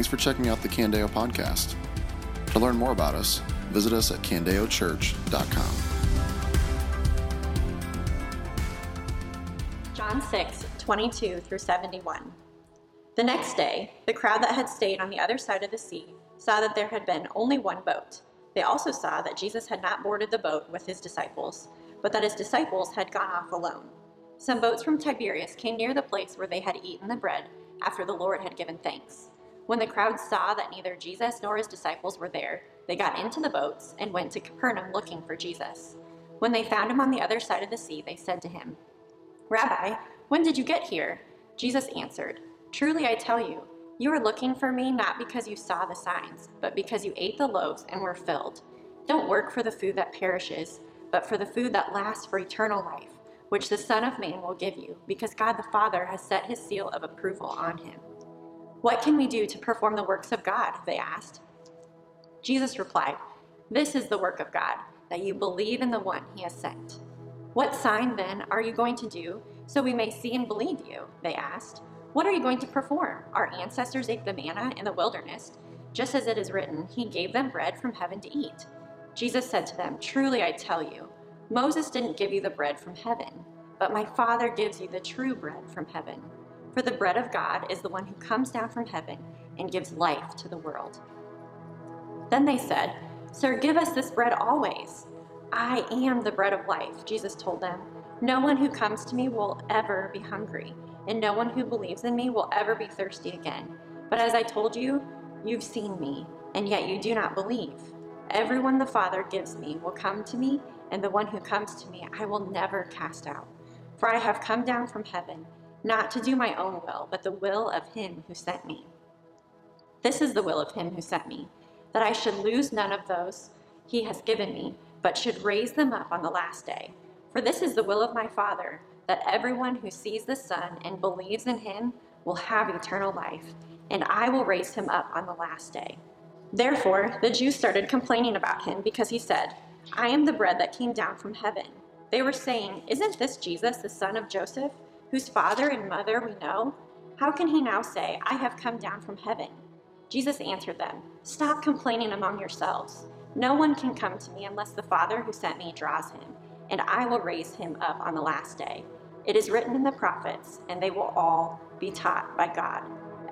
Thanks for checking out the Candeo podcast. To learn more about us, visit us at candeochurch.com. John 6, 22 through 71. The next day, the crowd that had stayed on the other side of the sea saw that there had been only one boat. They also saw that Jesus had not boarded the boat with his disciples, but that his disciples had gone off alone. Some boats from Tiberias came near the place where they had eaten the bread after the Lord had given thanks. When the crowd saw that neither Jesus nor his disciples were there, they got into the boats and went to Capernaum looking for Jesus. When they found him on the other side of the sea, they said to him, Rabbi, when did you get here? Jesus answered, Truly I tell you, you are looking for me not because you saw the signs, but because you ate the loaves and were filled. Don't work for the food that perishes, but for the food that lasts for eternal life which the Son of Man will give you, because God the Father has set his seal of approval on him. What can we do to perform the works of God? They asked. Jesus replied, This is the work of God, that you believe in the one he has sent. What sign then are you going to do so we may see and believe you? They asked. What are you going to perform? Our ancestors ate the manna in the wilderness. Just as it is written, He gave them bread from heaven to eat. Jesus said to them, Truly I tell you, Moses didn't give you the bread from heaven, but my Father gives you the true bread from heaven. For the bread of God is the one who comes down from heaven and gives life to the world. Then they said, Sir, give us this bread always. I am the bread of life, Jesus told them. No one who comes to me will ever be hungry, and no one who believes in me will ever be thirsty again. But as I told you, you've seen me, and yet you do not believe. Everyone the Father gives me will come to me and the one who comes to me I will never cast out. For I have come down from heaven, not to do my own will, but the will of him who sent me. This is the will of him who sent me, that I should lose none of those he has given me, but should raise them up on the last day. For this is the will of my Father, that everyone who sees the Son and believes in him will have eternal life, and I will raise him up on the last day. Therefore, the Jews started complaining about him because he said, I am the bread that came down from heaven. They were saying, Isn't this Jesus, the son of Joseph, whose father and mother we know? How can he now say, I have come down from heaven? Jesus answered them, Stop complaining among yourselves. No one can come to me unless the Father who sent me draws him, and I will raise him up on the last day. It is written in the prophets, and they will all be taught by God.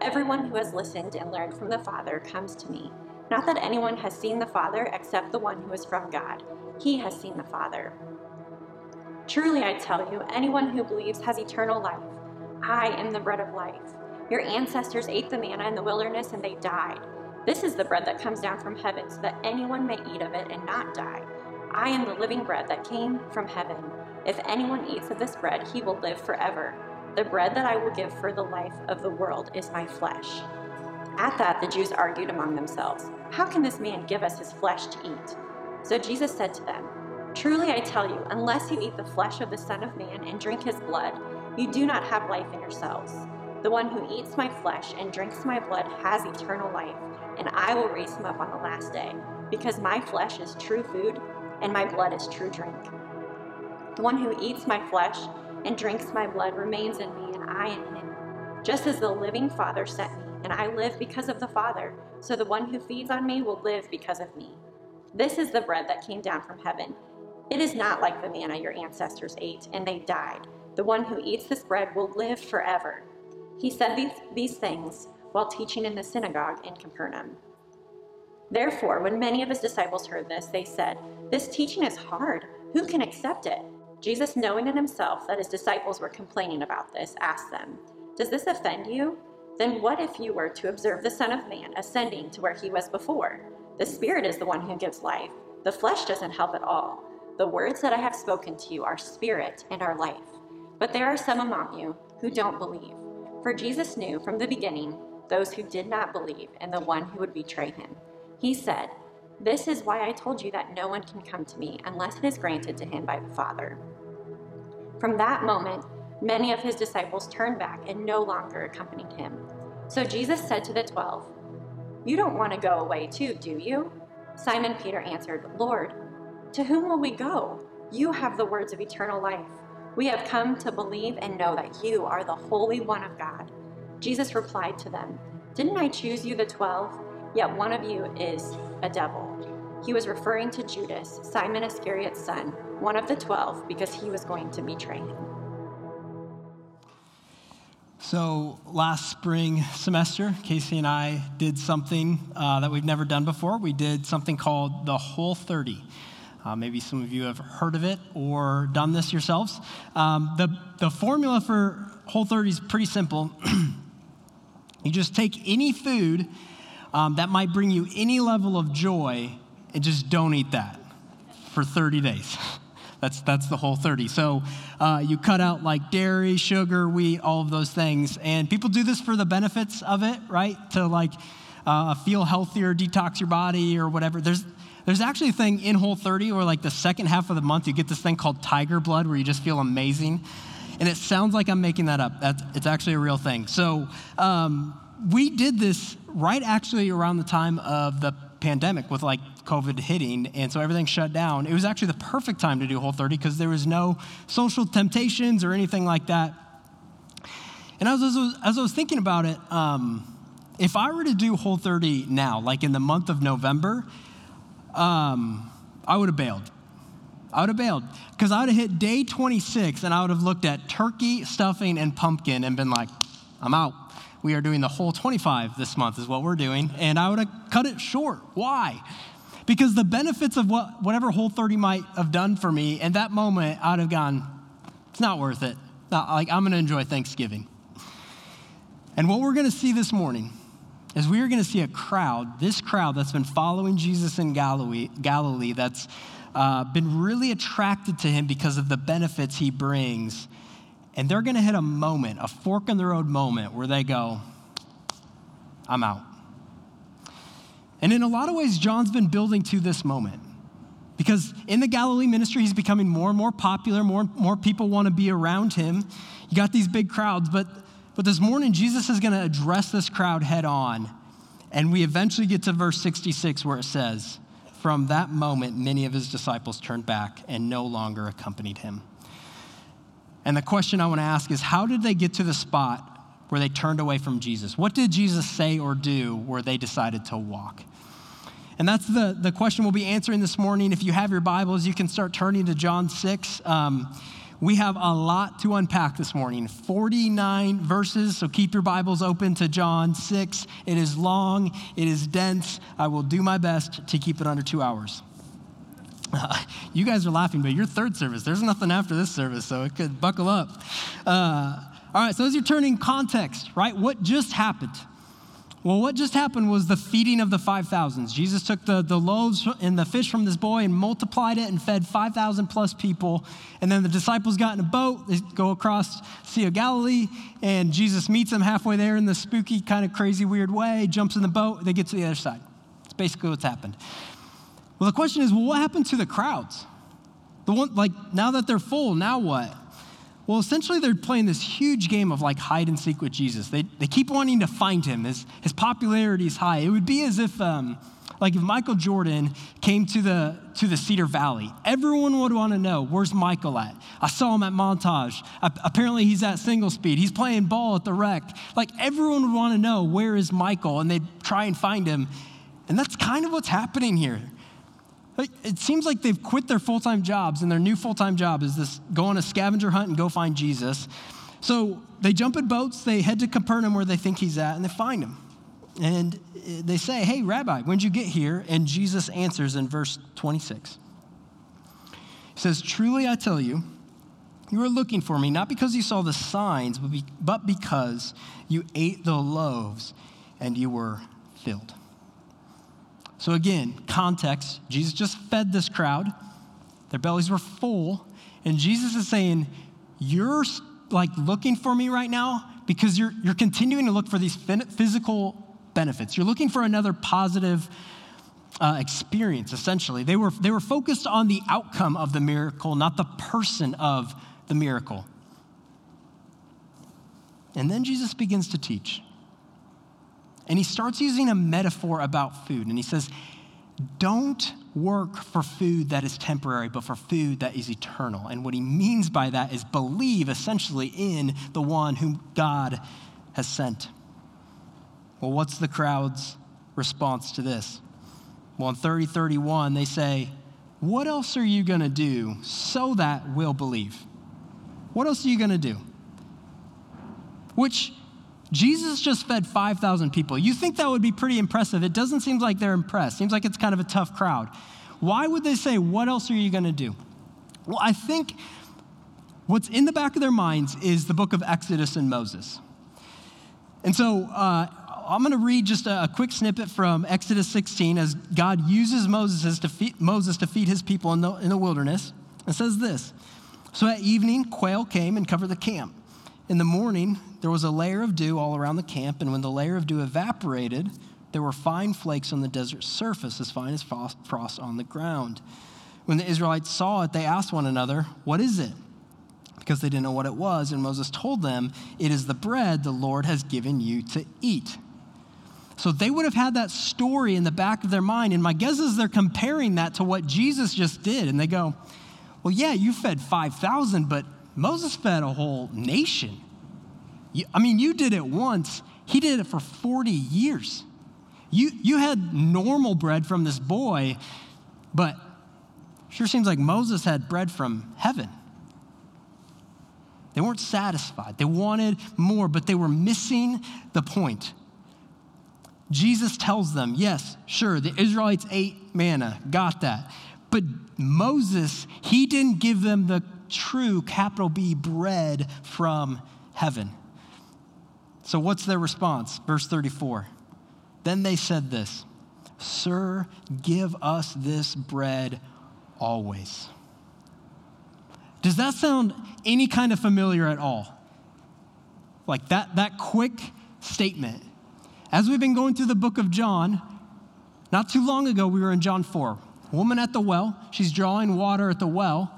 Everyone who has listened and learned from the Father comes to me. Not that anyone has seen the Father except the one who is from God. He has seen the Father. Truly, I tell you, anyone who believes has eternal life. I am the bread of life. Your ancestors ate the manna in the wilderness and they died. This is the bread that comes down from heaven, so that anyone may eat of it and not die. I am the living bread that came from heaven. If anyone eats of this bread, he will live forever. The bread that I will give for the life of the world is my flesh. At that, the Jews argued among themselves, How can this man give us his flesh to eat? So Jesus said to them, Truly I tell you, unless you eat the flesh of the Son of Man and drink his blood, you do not have life in yourselves. The one who eats my flesh and drinks my blood has eternal life, and I will raise him up on the last day, because my flesh is true food and my blood is true drink. The one who eats my flesh and drinks my blood remains in me, and I in him. Just as the living Father sent me, and I live because of the Father, so the one who feeds on me will live because of me. This is the bread that came down from heaven. It is not like the manna your ancestors ate, and they died. The one who eats this bread will live forever. He said these, these things while teaching in the synagogue in Capernaum. Therefore, when many of his disciples heard this, they said, This teaching is hard. Who can accept it? Jesus, knowing in himself that his disciples were complaining about this, asked them, Does this offend you? Then what if you were to observe the Son of Man ascending to where he was before? The Spirit is the one who gives life. The flesh doesn't help at all. The words that I have spoken to you are spirit and are life. But there are some among you who don't believe. For Jesus knew from the beginning those who did not believe and the one who would betray him. He said, This is why I told you that no one can come to me unless it is granted to him by the Father. From that moment, Many of his disciples turned back and no longer accompanied him. So Jesus said to the twelve, You don't want to go away too, do you? Simon Peter answered, Lord, to whom will we go? You have the words of eternal life. We have come to believe and know that you are the Holy One of God. Jesus replied to them, Didn't I choose you, the twelve? Yet one of you is a devil. He was referring to Judas, Simon Iscariot's son, one of the twelve, because he was going to betray him. So, last spring semester, Casey and I did something uh, that we've never done before. We did something called the Whole 30. Uh, maybe some of you have heard of it or done this yourselves. Um, the, the formula for Whole 30 is pretty simple. you just take any food um, that might bring you any level of joy and just don't eat that for 30 days. That's, that's the whole 30. So uh, you cut out like dairy, sugar, wheat, all of those things. And people do this for the benefits of it, right? To like uh, feel healthier, detox your body or whatever. There's, there's actually a thing in Whole 30 where like the second half of the month you get this thing called tiger blood where you just feel amazing. And it sounds like I'm making that up. That's, it's actually a real thing. So um, we did this right actually around the time of the pandemic with like COVID hitting, and so everything shut down. It was actually the perfect time to do Whole 30 because there was no social temptations or anything like that. And as I was, as I was thinking about it, um, if I were to do Whole 30 now, like in the month of November, um, I would have bailed. I would have bailed because I would have hit day 26 and I would have looked at turkey, stuffing, and pumpkin and been like, I'm out we are doing the whole 25 this month, is what we're doing. And I would have cut it short. Why? Because the benefits of what, whatever Whole 30 might have done for me, in that moment, I'd have gone, it's not worth it. Not, like, I'm going to enjoy Thanksgiving. And what we're going to see this morning is we are going to see a crowd, this crowd that's been following Jesus in Galilee, Galilee that's uh, been really attracted to him because of the benefits he brings and they're going to hit a moment, a fork in the road moment, where they go, I'm out. And in a lot of ways, John's been building to this moment. Because in the Galilee ministry, he's becoming more and more popular, more and more people want to be around him. You got these big crowds, but, but this morning, Jesus is going to address this crowd head on. And we eventually get to verse 66 where it says, From that moment, many of his disciples turned back and no longer accompanied him. And the question I want to ask is how did they get to the spot where they turned away from Jesus? What did Jesus say or do where they decided to walk? And that's the, the question we'll be answering this morning. If you have your Bibles, you can start turning to John 6. Um, we have a lot to unpack this morning 49 verses, so keep your Bibles open to John 6. It is long, it is dense. I will do my best to keep it under two hours. Uh, you guys are laughing, but your third service, there's nothing after this service, so it could buckle up. Uh, all right, so as you're turning context, right, what just happened? Well, what just happened was the feeding of the 5,000s. Jesus took the, the loaves and the fish from this boy and multiplied it and fed 5,000 plus people. And then the disciples got in a boat. They go across Sea of Galilee, and Jesus meets them halfway there in the spooky, kind of crazy, weird way, jumps in the boat. They get to the other side. That's basically what's happened. Well, the question is, well, what happened to the crowds? The one, like, now that they're full, now what? Well, essentially, they're playing this huge game of like hide and seek with Jesus. They, they keep wanting to find him. His, his popularity is high. It would be as if, um, like, if Michael Jordan came to the, to the Cedar Valley, everyone would want to know where's Michael at? I saw him at Montage. apparently, he's at single speed. He's playing ball at the rec. Like, everyone would want to know where is Michael, and they'd try and find him. And that's kind of what's happening here. It seems like they've quit their full time jobs, and their new full time job is this go on a scavenger hunt and go find Jesus. So they jump in boats, they head to Capernaum where they think he's at, and they find him. And eh, they say, Hey, Rabbi, when'd you get here? And Jesus answers in verse 26. He says, Truly I tell you, you are looking for me, not because you saw the signs, but because you ate the loaves and you were filled. So, again, context Jesus just fed this crowd, their bellies were full, and Jesus is saying, You're like looking for me right now because you're, you're continuing to look for these physical benefits. You're looking for another positive uh, experience, essentially. They were, they were focused on the outcome of the miracle, not the person of the miracle. And then Jesus begins to teach. And he starts using a metaphor about food. And he says, Don't work for food that is temporary, but for food that is eternal. And what he means by that is believe essentially in the one whom God has sent. Well, what's the crowd's response to this? Well, in 30 31, they say, What else are you going to do so that we'll believe? What else are you going to do? Which Jesus just fed 5,000 people. You think that would be pretty impressive. It doesn't seem like they're impressed. Seems like it's kind of a tough crowd. Why would they say, What else are you going to do? Well, I think what's in the back of their minds is the book of Exodus and Moses. And so uh, I'm going to read just a, a, quick snippet from Exodus 16 as God uses Moses to feed, Moses to feed his people in the, in the wilderness. It says this So at evening, quail came and covered the camp. In the morning, there was a layer of dew all around the camp, and when the layer of dew evaporated, there were fine flakes on the desert surface, as fine as frost on the ground. When the Israelites saw it, they asked one another, What is it? Because they didn't know what it was. And Moses told them, It is the bread the Lord has given you to eat. So they would have had that story in the back of their mind. And my guess is they're comparing that to what Jesus just did. And they go, Well, yeah, you fed 5,000, but Moses fed a whole nation. I mean, you did it once, he did it for 40 years. You, you had normal bread from this boy, but Sure seems like Moses had bread from heaven. They weren't satisfied. They wanted more, but they were missing the point. Jesus tells them, yes, sure, the Israelites ate manna, got that. But Moses, he didn't give them the true, capital B, bread from heaven. So what's their response? Verse 34. Then they said this Sir, give us this bread always. Does that sound any kind of familiar at all? Like that, that quick statement. As we've been going through the book of John, not too long ago, we were in John 4. Woman at the well, she's drawing water at the well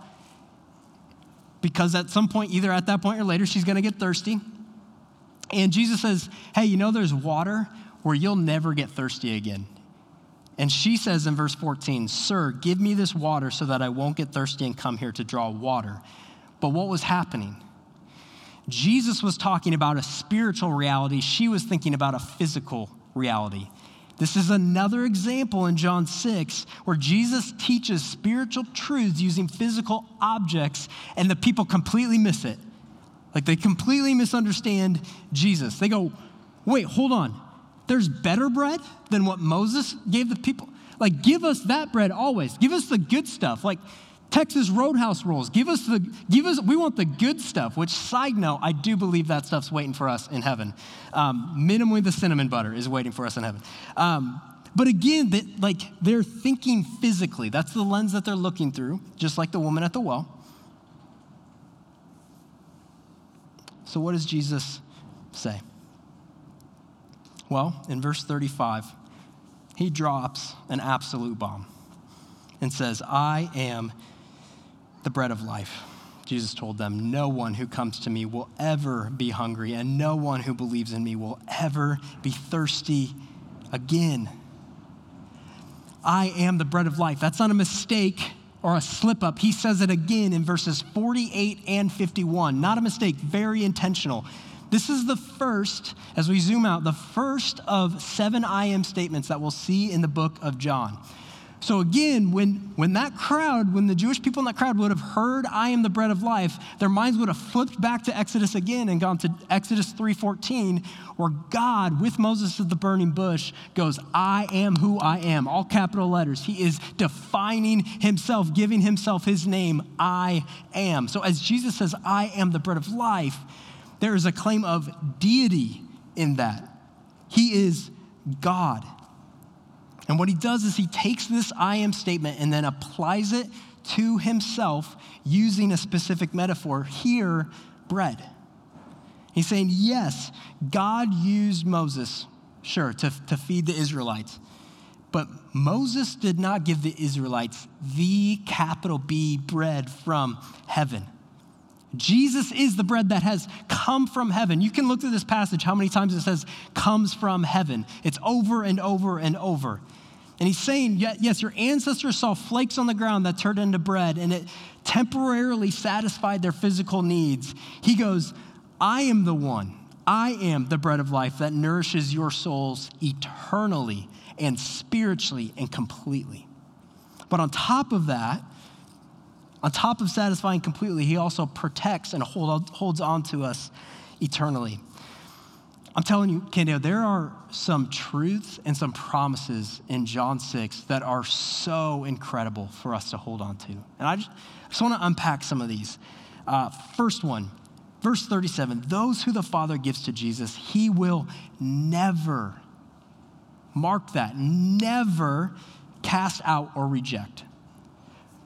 because at some point, either at that point or later, she's going to get thirsty. And Jesus says, Hey, you know, there's water where you'll never get thirsty again. And she says in verse 14, Sir, give me this water so that I won't get thirsty and come here to draw water. But what was happening? Jesus was talking about a spiritual reality. She was thinking about a physical reality. This is another example in John 6 where Jesus teaches spiritual truths using physical objects, and the people completely miss it. Like they completely misunderstand Jesus. They go, wait, hold on there's better bread than what Moses gave the people? Like, give us that bread always. Give us the good stuff. Like, Texas Roadhouse rolls. Give us the, give us, we want the good stuff, which, side note, I do believe that stuff's waiting for us in heaven. Um, minimally, the cinnamon butter is waiting for us in heaven. Um, but again, that, like, they're thinking physically. That's the lens that they're looking through, just like the woman at the well. So, what does Jesus say? Well, in verse 35, he drops an absolute bomb and says, I am the bread of life. Jesus told them, No one who comes to me will ever be hungry, and no one who believes in me will ever be thirsty again. I am the bread of life. That's not a mistake or a slip up. He says it again in verses 48 and 51. Not a mistake, very intentional. This is the first, as we zoom out, the first of seven I am statements that we'll see in the book of John. So again, when, when that crowd, when the Jewish people in that crowd would have heard, I am the bread of life, their minds would have flipped back to Exodus again and gone to Exodus 3.14, where God, with Moses at the burning bush, goes, I am who I am, all capital letters. He is defining himself, giving himself his name, I am. So as Jesus says, I am the bread of life, there is a claim of deity in that. He is God. And what he does is he takes this I am statement and then applies it to himself using a specific metaphor. Here, bread. He's saying, yes, God used Moses, sure, to, to feed the Israelites. But Moses did not give the Israelites the capital B bread from heaven. Jesus is the bread that has come from heaven. You can look through this passage how many times it says comes from heaven. It's over and over and over. And he's saying, yes, your ancestors saw flakes on the ground that turned into bread and it temporarily satisfied their physical needs. He goes, I am the one. I am the bread of life that nourishes your souls eternally and spiritually and completely. But on top of that, on top of satisfying completely, he also protects and hold, holds on to us eternally. I'm telling you, Candeo, there are some truths and some promises in John 6 that are so incredible for us to hold on to. And I just, just want to unpack some of these. Uh, first one, verse 37 those who the Father gives to Jesus, he will never, mark that, never cast out or reject.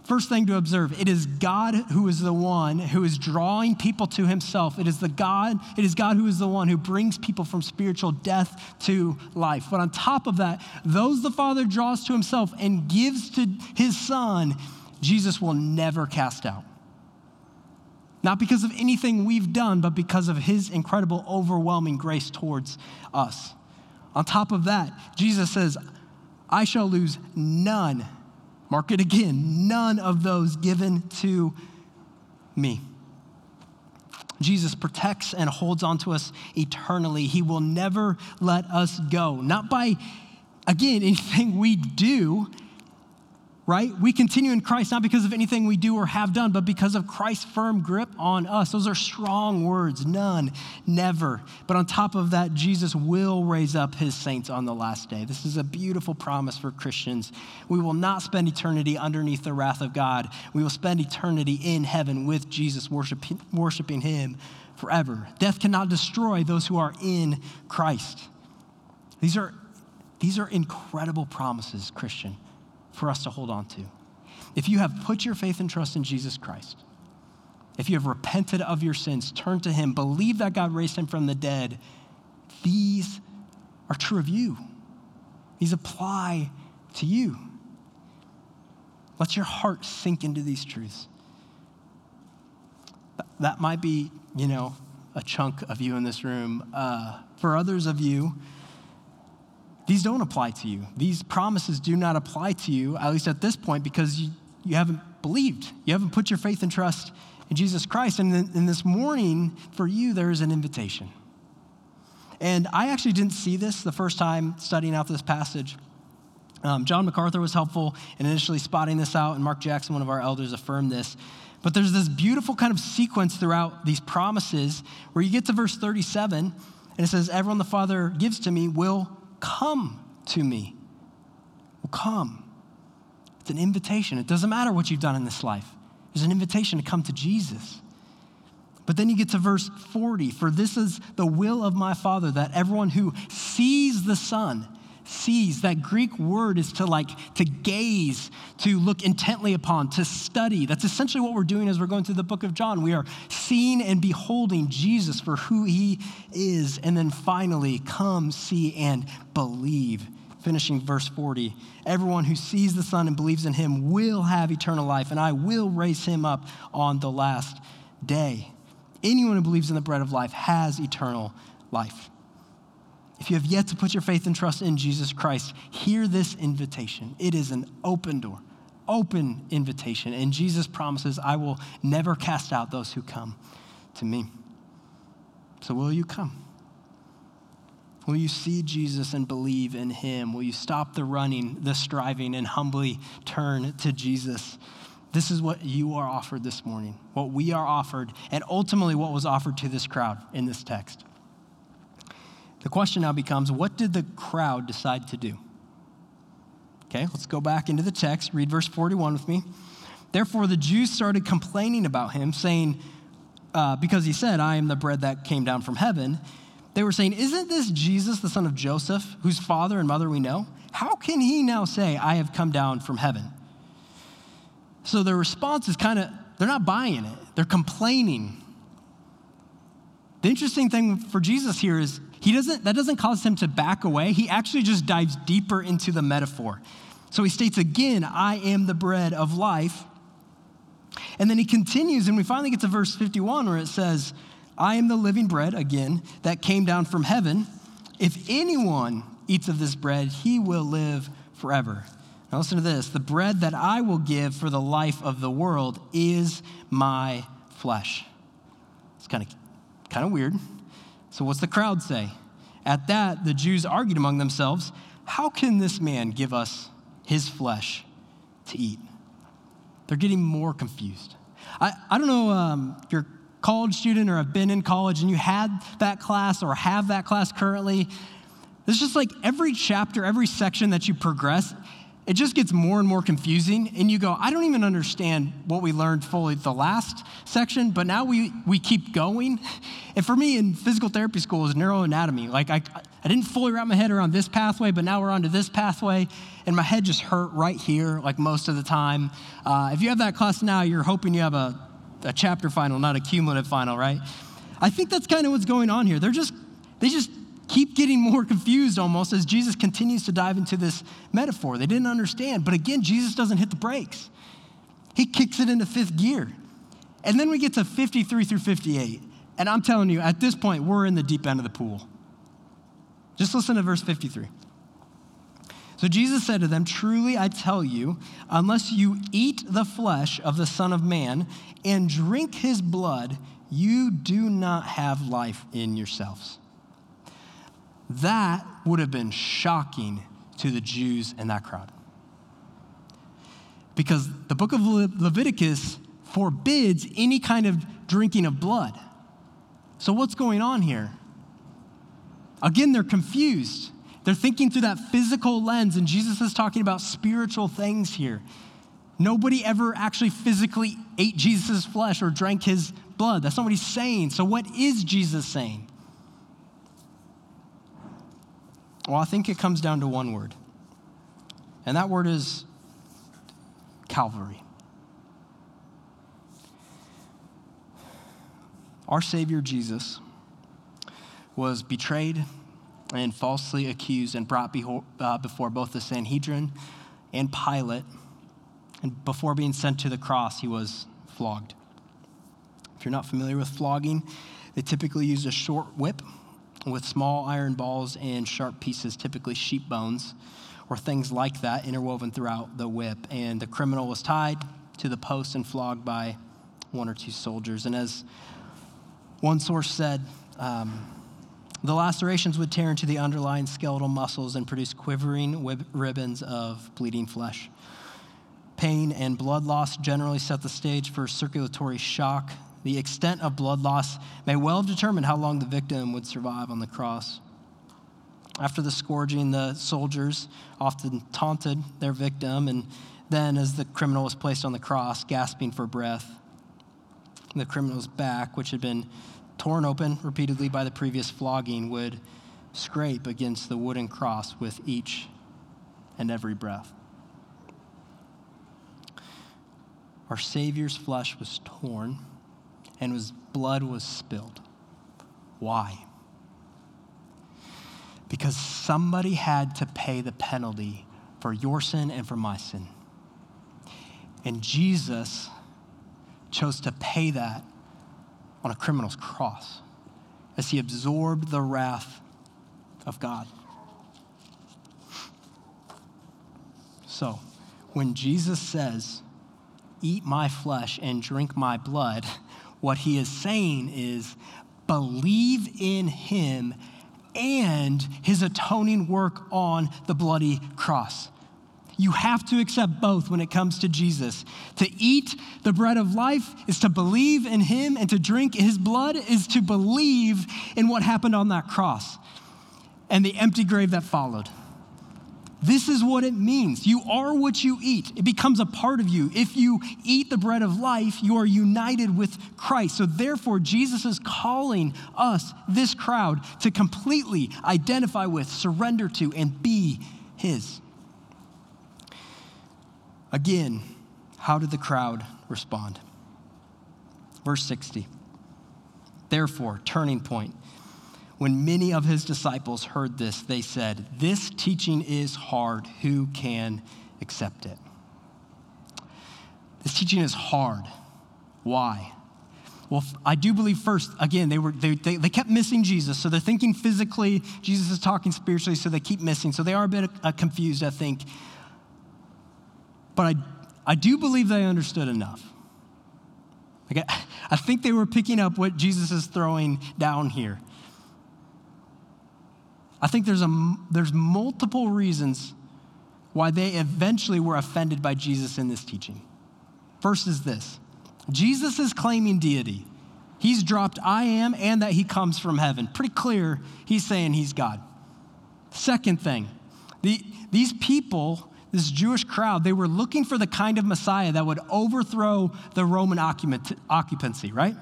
First thing to observe, it is God who is the one who is drawing people to himself. It is the God, it is God who is the one who brings people from spiritual death to life. But on top of that, those the Father draws to himself and gives to his son, Jesus will never cast out. Not because of anything we've done, but because of his incredible, overwhelming grace towards us. On top of that, Jesus says, I shall lose none Mark it again none of those given to me. Jesus protects and holds on to us eternally. He will never let us go, not by, again, anything we do, right? We continue in Christ not because of anything we do or have done, but because of Christ's firm grip on us. Those are strong words. None, never. But on top of that, Jesus will raise up his saints on the last day. This is a beautiful promise for Christians. We will not spend eternity underneath the wrath of God, we will spend eternity in heaven with Jesus, worshiping, worshiping him forever. Death cannot destroy those who are in Christ. These are, these are incredible promises, Christian for us to hold on to. If you have put your faith and trust in Jesus Christ, if you have repented of your sins, turned to Him, believe that God raised Him from the dead, these are true of you. These apply to you. Let your heart sink into these truths. That might be, you know, a chunk of you in this room. Uh, for others of you, these don't apply to you. These promises do not apply to you, at least at this point, because you, you haven't believed. You haven't put your faith and trust in Jesus Christ. And in this morning, for you, there is an invitation. And I actually didn't see this the first time studying out this passage. Um, John MacArthur was helpful in initially spotting this out, and Mark Jackson, one of our elders, affirmed this. But there's this beautiful kind of sequence throughout these promises where you get to verse 37, and it says, Everyone the Father gives to me will Come to me. Well, come. It's an invitation. It doesn't matter what you've done in this life, there's an invitation to come to Jesus. But then you get to verse 40 For this is the will of my Father, that everyone who sees the Son, sees that greek word is to like to gaze to look intently upon to study. That's essentially what we're doing as we're going through the book of john. We are seeing and beholding jesus for who he is and then finally come see and believe. Finishing verse 40 everyone who sees the son and believes in him will have eternal life and i will raise him up on the last day. Anyone who believes in the bread of life has eternal life if you have yet to put your faith and trust in Jesus Christ, hear this invitation. It is an open door, open invitation. And Jesus promises, I will never cast out those who come to me. So, will you come? Will you see Jesus and believe in him? Will you stop the running, the striving, and humbly turn to Jesus? This is what you are offered this morning, what we are offered, and ultimately what was offered to this crowd in this text. The question now becomes what did the crowd decide to do? Okay, let's go back into the text. Read verse 41 with me. Therefore, the Jews started complaining about him, saying, uh, because he said, I am the bread that came down from heaven. They were saying, Isn't this Jesus, the son of Joseph, whose father and mother we know? How can he now say, I have come down from heaven? So their response is kind of, they're not buying it, they're complaining. The interesting thing for Jesus here is he doesn't, that doesn't cause him to back away. He actually just dives deeper into the metaphor. So he states again, I am the bread of life. And then he continues, and we finally get to verse 51 where it says, I am the living bread, again, that came down from heaven. If anyone eats of this bread, he will live forever. Now listen to this the bread that I will give for the life of the world is my flesh. It's kind of kind of weird. So, what's the crowd say? At that, the Jews argued among themselves How can this man give us his flesh to eat? They're getting more confused. I, I don't know um, if you're college student or have been in college and you had that class or have that class currently. It's just like every chapter, every section that you progress, it just gets more and more confusing. And you go, I don't even understand what we learned fully the last section, but now we, we keep going. And for me in physical therapy school is neuroanatomy. Like I, I didn't fully wrap my head around this pathway, but now we're onto this pathway. And my head just hurt right here, like most of the time. Uh, if you have that class now, you're hoping you have a, a chapter final, not a cumulative final, right? I think that's kind of what's going on here. They're just, they just keep getting more confused almost as Jesus continues to dive into this metaphor. They didn't understand. But again, Jesus doesn't hit the brakes, he kicks it into fifth gear. And then we get to 53 through 58. And I'm telling you, at this point, we're in the deep end of the pool. Just listen to verse 53. So Jesus said to them, Truly I tell you, unless you eat the flesh of the Son of Man and drink his blood, you do not have life in yourselves. That would have been shocking to the Jews in that crowd. Because the book of Le- Leviticus forbids any kind of drinking of blood. So, what's going on here? Again, they're confused. They're thinking through that physical lens, and Jesus is talking about spiritual things here. Nobody ever actually physically ate Jesus' flesh or drank his blood. That's not what he's saying. So, what is Jesus saying? Well, I think it comes down to one word, and that word is Calvary. Our Savior Jesus was betrayed and falsely accused and brought uh, before both the Sanhedrin and Pilate. And before being sent to the cross, he was flogged. If you're not familiar with flogging, they typically use a short whip with small iron balls and sharp pieces, typically sheep bones or things like that, interwoven throughout the whip. And the criminal was tied to the post and flogged by one or two soldiers. And as one source said, um, the lacerations would tear into the underlying skeletal muscles and produce quivering ribbons of bleeding flesh. Pain and blood loss generally set the stage for circulatory shock the extent of blood loss may well have determined how long the victim would survive on the cross. After the scourging, the soldiers often taunted their victim, and then, as the criminal was placed on the cross, gasping for breath, the criminal's back, which had been torn open repeatedly by the previous flogging, would scrape against the wooden cross with each and every breath. Our Savior's flesh was torn and his blood was spilled. Why? Because somebody had to pay the penalty for your sin and for my sin. And Jesus chose to pay that on a criminal's cross as he absorbed the wrath of God. So, when Jesus says, Eat my flesh and drink my blood, what he is saying is believe in him and his atoning work on the bloody cross. You have to accept both when it comes to Jesus. To eat the bread of life is to believe in him, and to drink his blood is to believe in what happened on that cross and the empty grave that followed. This is what it means. You are what you eat, it becomes a part of you. If you eat the bread of life, you are united with Christ. So, therefore, Jesus is calling us, this crowd, to completely identify with, surrender to, and be His. Again, how did the crowd respond? Verse 60. Therefore, turning point. When many of his disciples heard this, they said, This teaching is hard. Who can accept it? This teaching is hard. Why? Well, I do believe first, again, they, were, they, they, they, kept missing Jesus. So they're thinking physically, Jesus is talking spiritually, so they keep missing. So they are a bit uh, confused, I think. But I, I do believe they understood enough. Like I, I think they were picking up what Jesus is throwing down here. I think there's, a, there's multiple reasons why they eventually were offended by Jesus in this teaching. First is this Jesus is claiming deity. He's dropped I am and that he comes from heaven. Pretty clear, he's saying he's God. Second thing, the, these people, this Jewish crowd, they were looking for the kind of Messiah that would overthrow the Roman occupancy, right?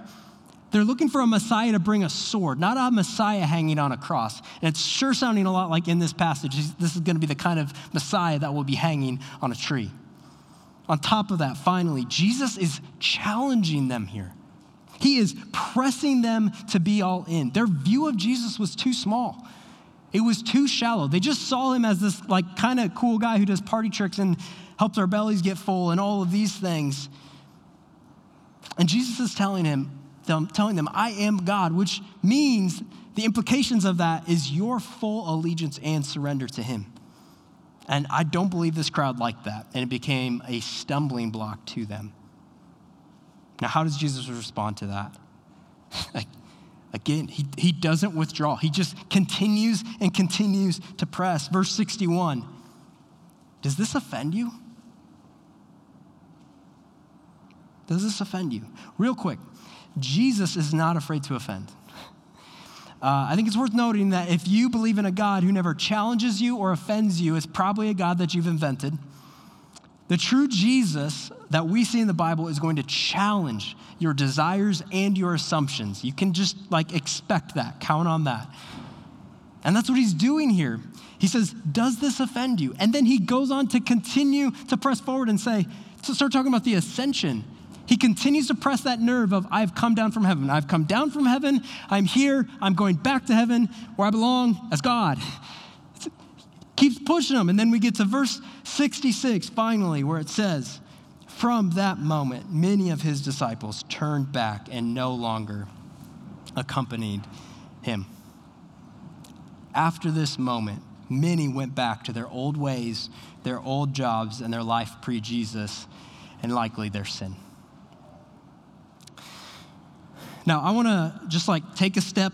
They're looking for a Messiah to bring a sword, not a Messiah hanging on a cross. And it's sure sounding a lot like in this passage, this is going to be the kind of Messiah that will be hanging on a tree. On top of that, finally, Jesus is challenging them here. He is pressing them to be all in. Their view of Jesus was too small. It was too shallow. They just saw him as this like kind of cool guy who does party tricks and helps our bellies get full and all of these things. And Jesus is telling him, them, telling them, I am God, which means the implications of that is your full allegiance and surrender to Him. And I don't believe this crowd liked that, and it became a stumbling block to them. Now, how does Jesus respond to that? Again, he, he doesn't withdraw. He just continues and continues to press. Verse 61 Does this offend you? Does this offend you? Real quick, Jesus is not afraid to offend. Uh, I think it's worth noting that if you believe in a God who never challenges you or offends you, it's probably a God that you've invented. The true Jesus that we see in the Bible is going to challenge your desires and your assumptions. You can just like expect that, count on that. And that's what he's doing here. He says, Does this offend you? And then he goes on to continue to press forward and say, to start talking about the ascension he continues to press that nerve of, I've come down from heaven. I've come down from heaven. I'm here. I'm going back to heaven where I belong as God. keeps pushing him. And then we get to verse 66, finally, where it says, From that moment, many of his disciples turned back and no longer accompanied him. After this moment, many went back to their old ways, their old jobs, and their life pre Jesus, and likely their sin. Now, I want to just like take a step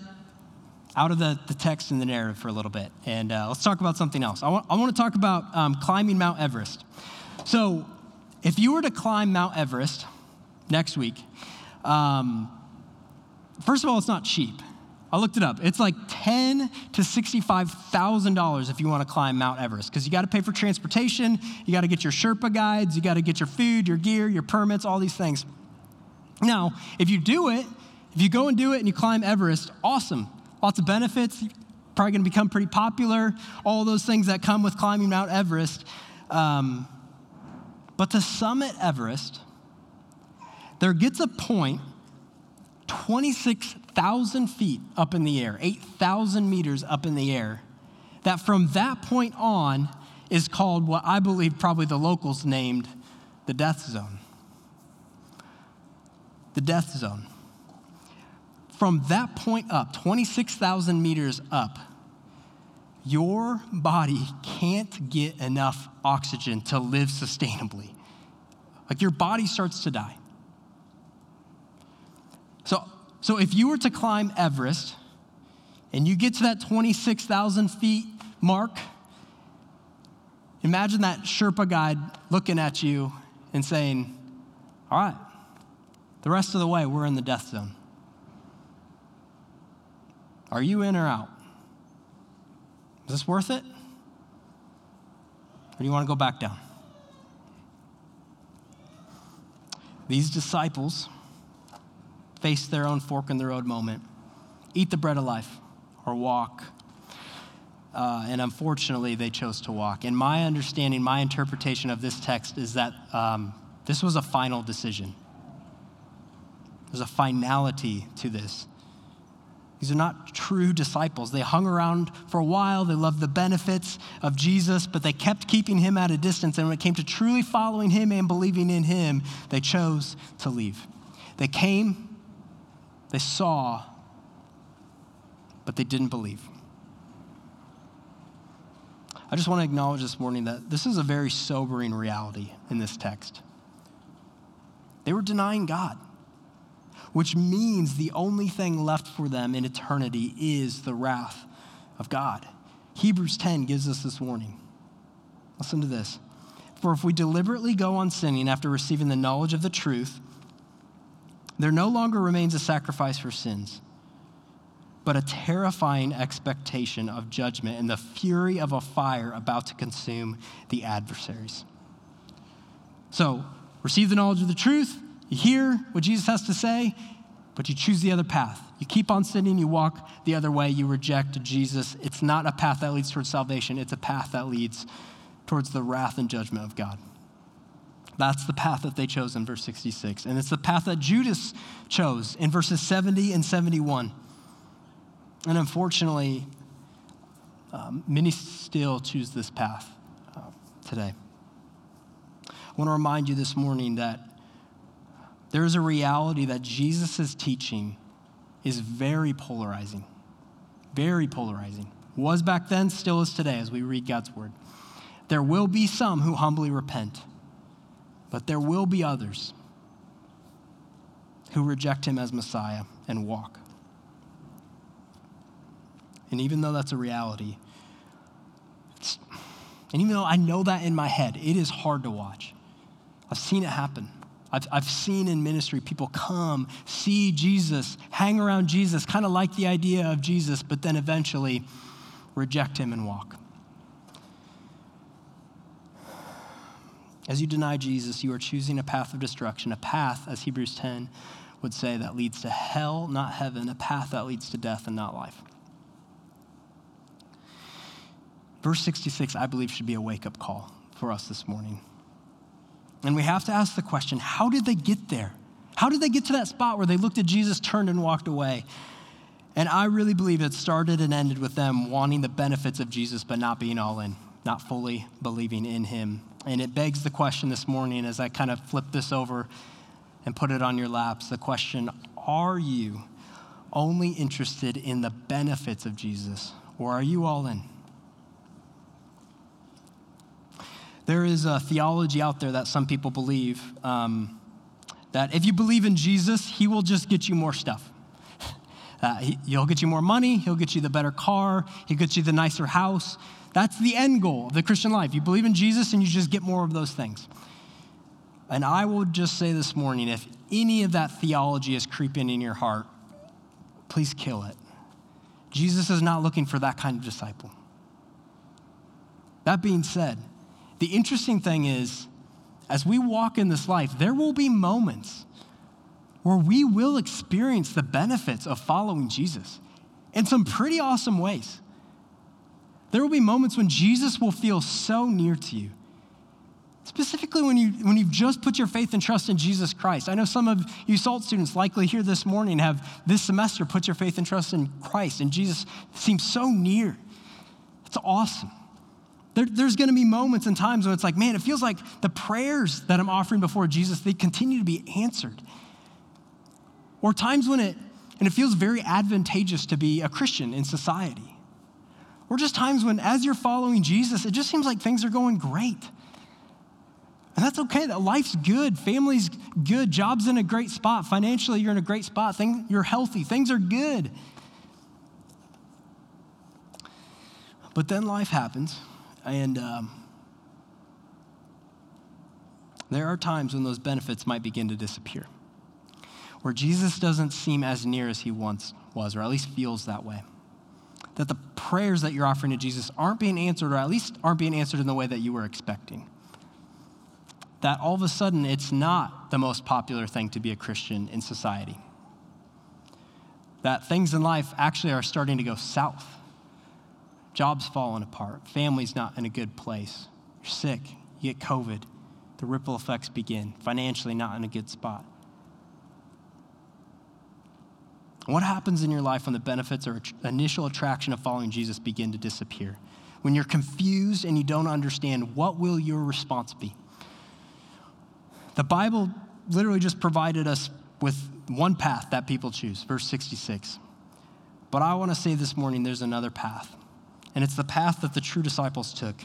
out of the, the text and the narrative for a little bit, and uh, let's talk about something else. I want, I want to talk about um, climbing Mount Everest. So, if you were to climb Mount Everest next week, um, first of all, it's not cheap. I looked it up. It's like ten to sixty-five thousand dollars if you want to climb Mount Everest, because you got to pay for transportation, you got to get your Sherpa guides, you got to get your food, your gear, your permits, all these things. Now, if you do it, if you go and do it and you climb Everest, awesome. Lots of benefits. Probably going to become pretty popular. All those things that come with climbing Mount Everest. Um, but to summit Everest, there gets a point 26,000 feet up in the air, 8,000 meters up in the air, that from that point on is called what I believe probably the locals named the death zone. The death zone from that point up, 26,000 meters up, your body can't get enough oxygen to live sustainably. Like your body starts to die. So, so if you were to climb Everest and you get to that 26,000 feet mark, imagine that Sherpa guide looking at you and saying, All right, the rest of the way, we're in the death zone. Are you in or out? Is this worth it? Or do you want to go back down? These disciples face their own fork in the road moment eat the bread of life or walk. Uh, and unfortunately, they chose to walk. And my understanding, my interpretation of this text is that um, this was a final decision. There's a finality to this. These are not true disciples. They hung around for a while. They loved the benefits of Jesus, but they kept keeping him at a distance. And when it came to truly following him and believing in him, they chose to leave. They came, they saw, but they didn't believe. I just want to acknowledge this morning that this is a very sobering reality in this text. They were denying God which means the only thing left for them in eternity is the wrath of God. Hebrews 10 gives us this warning. Listen to this. For if we deliberately go on sinning after receiving the knowledge of the truth, there no longer remains a sacrifice for sins, but a terrifying expectation of judgment and the fury of a fire about to consume the adversaries. So, receive the knowledge of the truth, you hear what Jesus has to say, but you choose the other path. You keep on sinning, you walk the other way, you reject Jesus. It's not a path that leads towards salvation, it's a path that leads towards the wrath and judgment of God. That's the path that they chose in verse 66. And it's the path that Judas chose in verses 70 and 71. And unfortunately, um, many still choose this path uh, today. I want to remind you this morning that there is a reality that Jesus' teaching is very polarizing. Very polarizing. Was back then, still is today as we read God's word. There will be some who humbly repent but there will be others who reject him as Messiah and walk. And even though that's a reality, and even though I know that in my head, it is hard to watch. I've seen it happen. I've, I've seen in ministry people come, see Jesus, hang around Jesus, kind of like the idea of Jesus, but then eventually reject him and walk. As you deny Jesus, you are choosing a path of destruction, a path, as Hebrews 10 would say, that leads to hell, not heaven, a path that leads to death and not life. Verse 66, I believe, should be a wake up call for us this morning. And we have to ask the question how did they get there? How did they get to that spot where they looked at Jesus, turned, and walked away? And I really believe it started and ended with them wanting the benefits of Jesus, but not being all in, not fully believing in him and it begs the question this morning as I kind of flip this over and put it on your laps the question are you only interested in the benefits of Jesus, or are you all in? There is a theology out there that some people believe um, that if you believe in Jesus, he will just get you more stuff. Uh, he, he'll get you more money, he'll get you the better car, he'll get you the nicer house. That's the end goal of the Christian life. You believe in Jesus and you just get more of those things. And I will just say this morning if any of that theology is creeping in your heart, please kill it. Jesus is not looking for that kind of disciple. That being said, the interesting thing is, as we walk in this life, there will be moments where we will experience the benefits of following Jesus in some pretty awesome ways. There will be moments when Jesus will feel so near to you. Specifically, when, you, when you've just put your faith and trust in Jesus Christ. I know some of you SALT students likely here this morning have this semester put your faith and trust in Christ, and Jesus seems so near. It's awesome. There, there's going to be moments and times when it's like, man, it feels like the prayers that I'm offering before Jesus, they continue to be answered. Or times when it, and it feels very advantageous to be a Christian in society or just times when, as you're following Jesus, it just seems like things are going great. And that's okay. That life's good, family's good, job's in a great spot, financially you're in a great spot, Thing, you're healthy, things are good. But then life happens, and um, there are times when those benefits might begin to disappear, where Jesus doesn't seem as near as he once was, or at least feels that way that the prayers that you're offering to Jesus aren't being answered, or at least aren't being answered in the way that you were expecting. That all of a sudden it's not the most popular thing to be a Christian in society. That things in life actually are starting to go south. Jobs falling apart, family's not in a good place. You're sick, you get COVID, the ripple effects begin, financially not in a good spot. what happens in your life when the benefits or initial attraction of following Jesus begin to disappear? When you're confused and you don't understand, what will your response be? The Bible literally just provided us with one path that people choose, verse 66. But I want to say this morning there's another path, and it's the path that the true disciples took.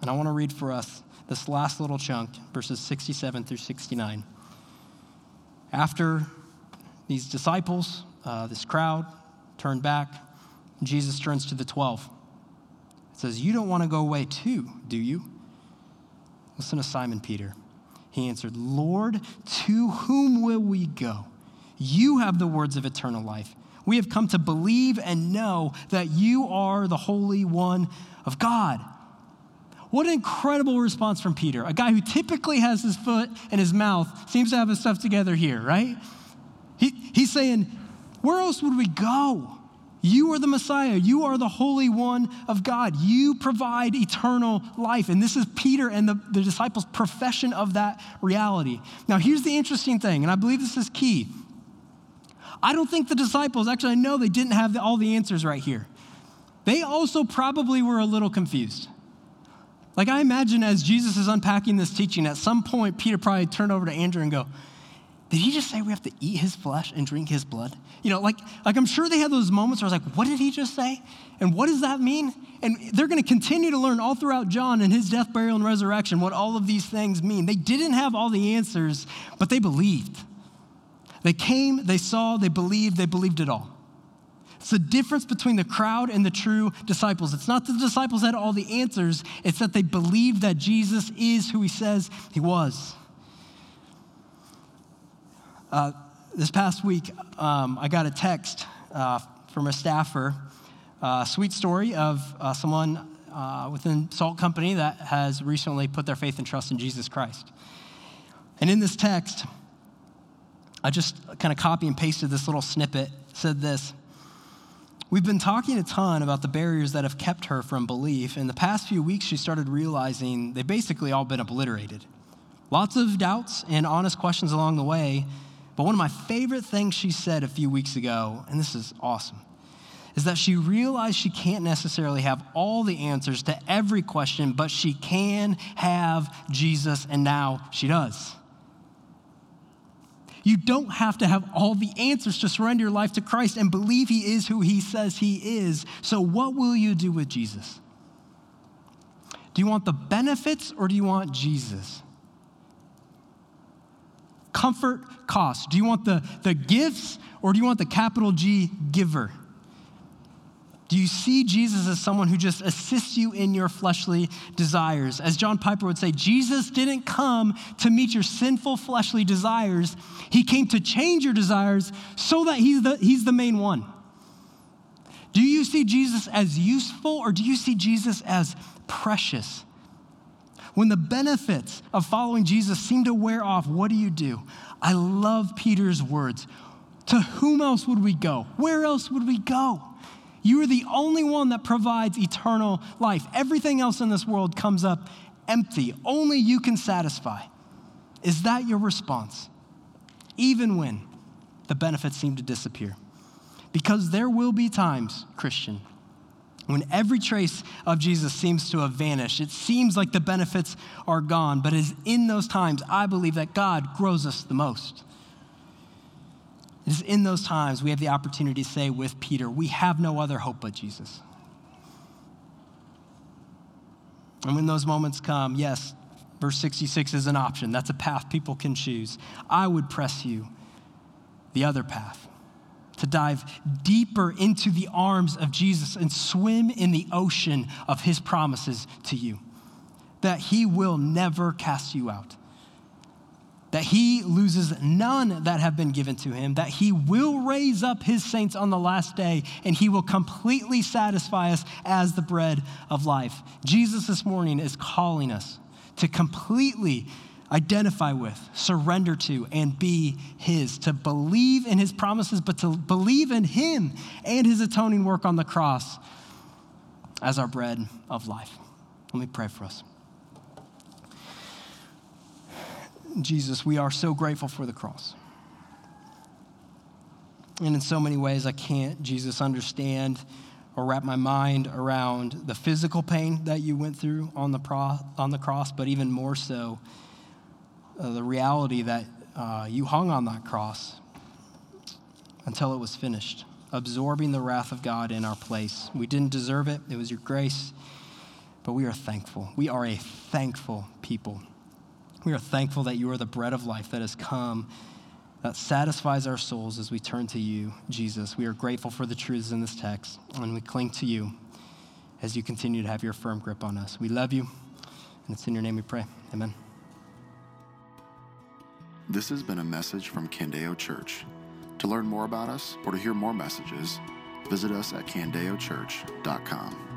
And I want to read for us this last little chunk, verses 67 through 69. After these disciples, uh, this crowd, turned back. Jesus turns to the 12. It says, You don't want to go away too, do you? Listen to Simon Peter. He answered, Lord, to whom will we go? You have the words of eternal life. We have come to believe and know that you are the Holy One of God. What an incredible response from Peter, a guy who typically has his foot in his mouth, seems to have his stuff together here, right? He, he's saying, Where else would we go? You are the Messiah. You are the Holy One of God. You provide eternal life. And this is Peter and the, the disciples' profession of that reality. Now, here's the interesting thing, and I believe this is key. I don't think the disciples, actually, I know they didn't have all the answers right here. They also probably were a little confused. Like, I imagine as Jesus is unpacking this teaching, at some point, Peter probably turned over to Andrew and go, did he just say we have to eat his flesh and drink his blood? You know, like, like I'm sure they had those moments where I was like, what did he just say? And what does that mean? And they're going to continue to learn all throughout John and his death, burial, and resurrection what all of these things mean. They didn't have all the answers, but they believed. They came, they saw, they believed, they believed it all. It's the difference between the crowd and the true disciples. It's not that the disciples had all the answers, it's that they believed that Jesus is who he says he was. Uh, this past week, um, I got a text uh, from a staffer, a sweet story of uh, someone uh, within Salt Company that has recently put their faith and trust in Jesus Christ. And in this text, I just kind of copy and pasted this little snippet, said this. We've been talking a ton about the barriers that have kept her from belief. In the past few weeks, she started realizing they've basically all been obliterated. Lots of doubts and honest questions along the way, but one of my favorite things she said a few weeks ago, and this is awesome, is that she realized she can't necessarily have all the answers to every question, but she can have Jesus, and now she does. You don't have to have all the answers to surrender your life to Christ and believe He is who He says He is. So, what will you do with Jesus? Do you want the benefits or do you want Jesus? comfort cost? Do you want the, the gifts or do you want the capital G giver? Do you see Jesus as someone who just assists you in your fleshly desires? As John Piper would say, Jesus didn't come to meet your sinful fleshly desires. He came to change your desires so that he's the, he's the main one. Do you see Jesus as useful or do you see Jesus as precious? When the benefits of following Jesus seem to wear off, what do you do? I love Peter's words. To whom else would we go? Where else would we go? You are the only one that provides eternal life. Everything else in this world comes up empty. Only you can satisfy. Is that your response? Even when the benefits seem to disappear. Because there will be times, Christian, when every trace of Jesus seems to have vanished, it seems like the benefits are gone, but it is in those times I believe that God grows us the most. Is in those times we have the opportunity to say with Peter, we have no other hope but Jesus. And when those moments come, yes, verse 66 is an option. That's a path people can choose. I would press you the other path to dive deeper into the arms of Jesus and swim in the ocean of his promises to you. That he will never cast you out. That he loses none that have been given to him. That he will raise up his saints on the last day and he will completely satisfy us as the bread of life. Jesus this morning is calling us to completely identify with, surrender to, and be His. To believe in His promises, but to believe in Him and His atoning work on the cross as our bread of life. Let me pray for us. Jesus, we are so grateful for the cross. And in so many ways, I can't, Jesus, understand or wrap my mind around the physical pain that you went through on the, pro- on the cross, but even more so, uh, the reality that uh, you hung on that cross until it was finished, absorbing the wrath of God in our place. We didn't deserve it, it was your grace, but we are thankful. We are a thankful people. We are thankful that you are the bread of life that has come, that satisfies our souls as we turn to you, Jesus. We are grateful for the truths in this text, and we cling to you. as you continue to have your firm grip on us. We love you, and it's in your name we pray. Amen. This has been a message from Candeo Church. To learn more about us or to hear more messages, visit us at candeochurch.com.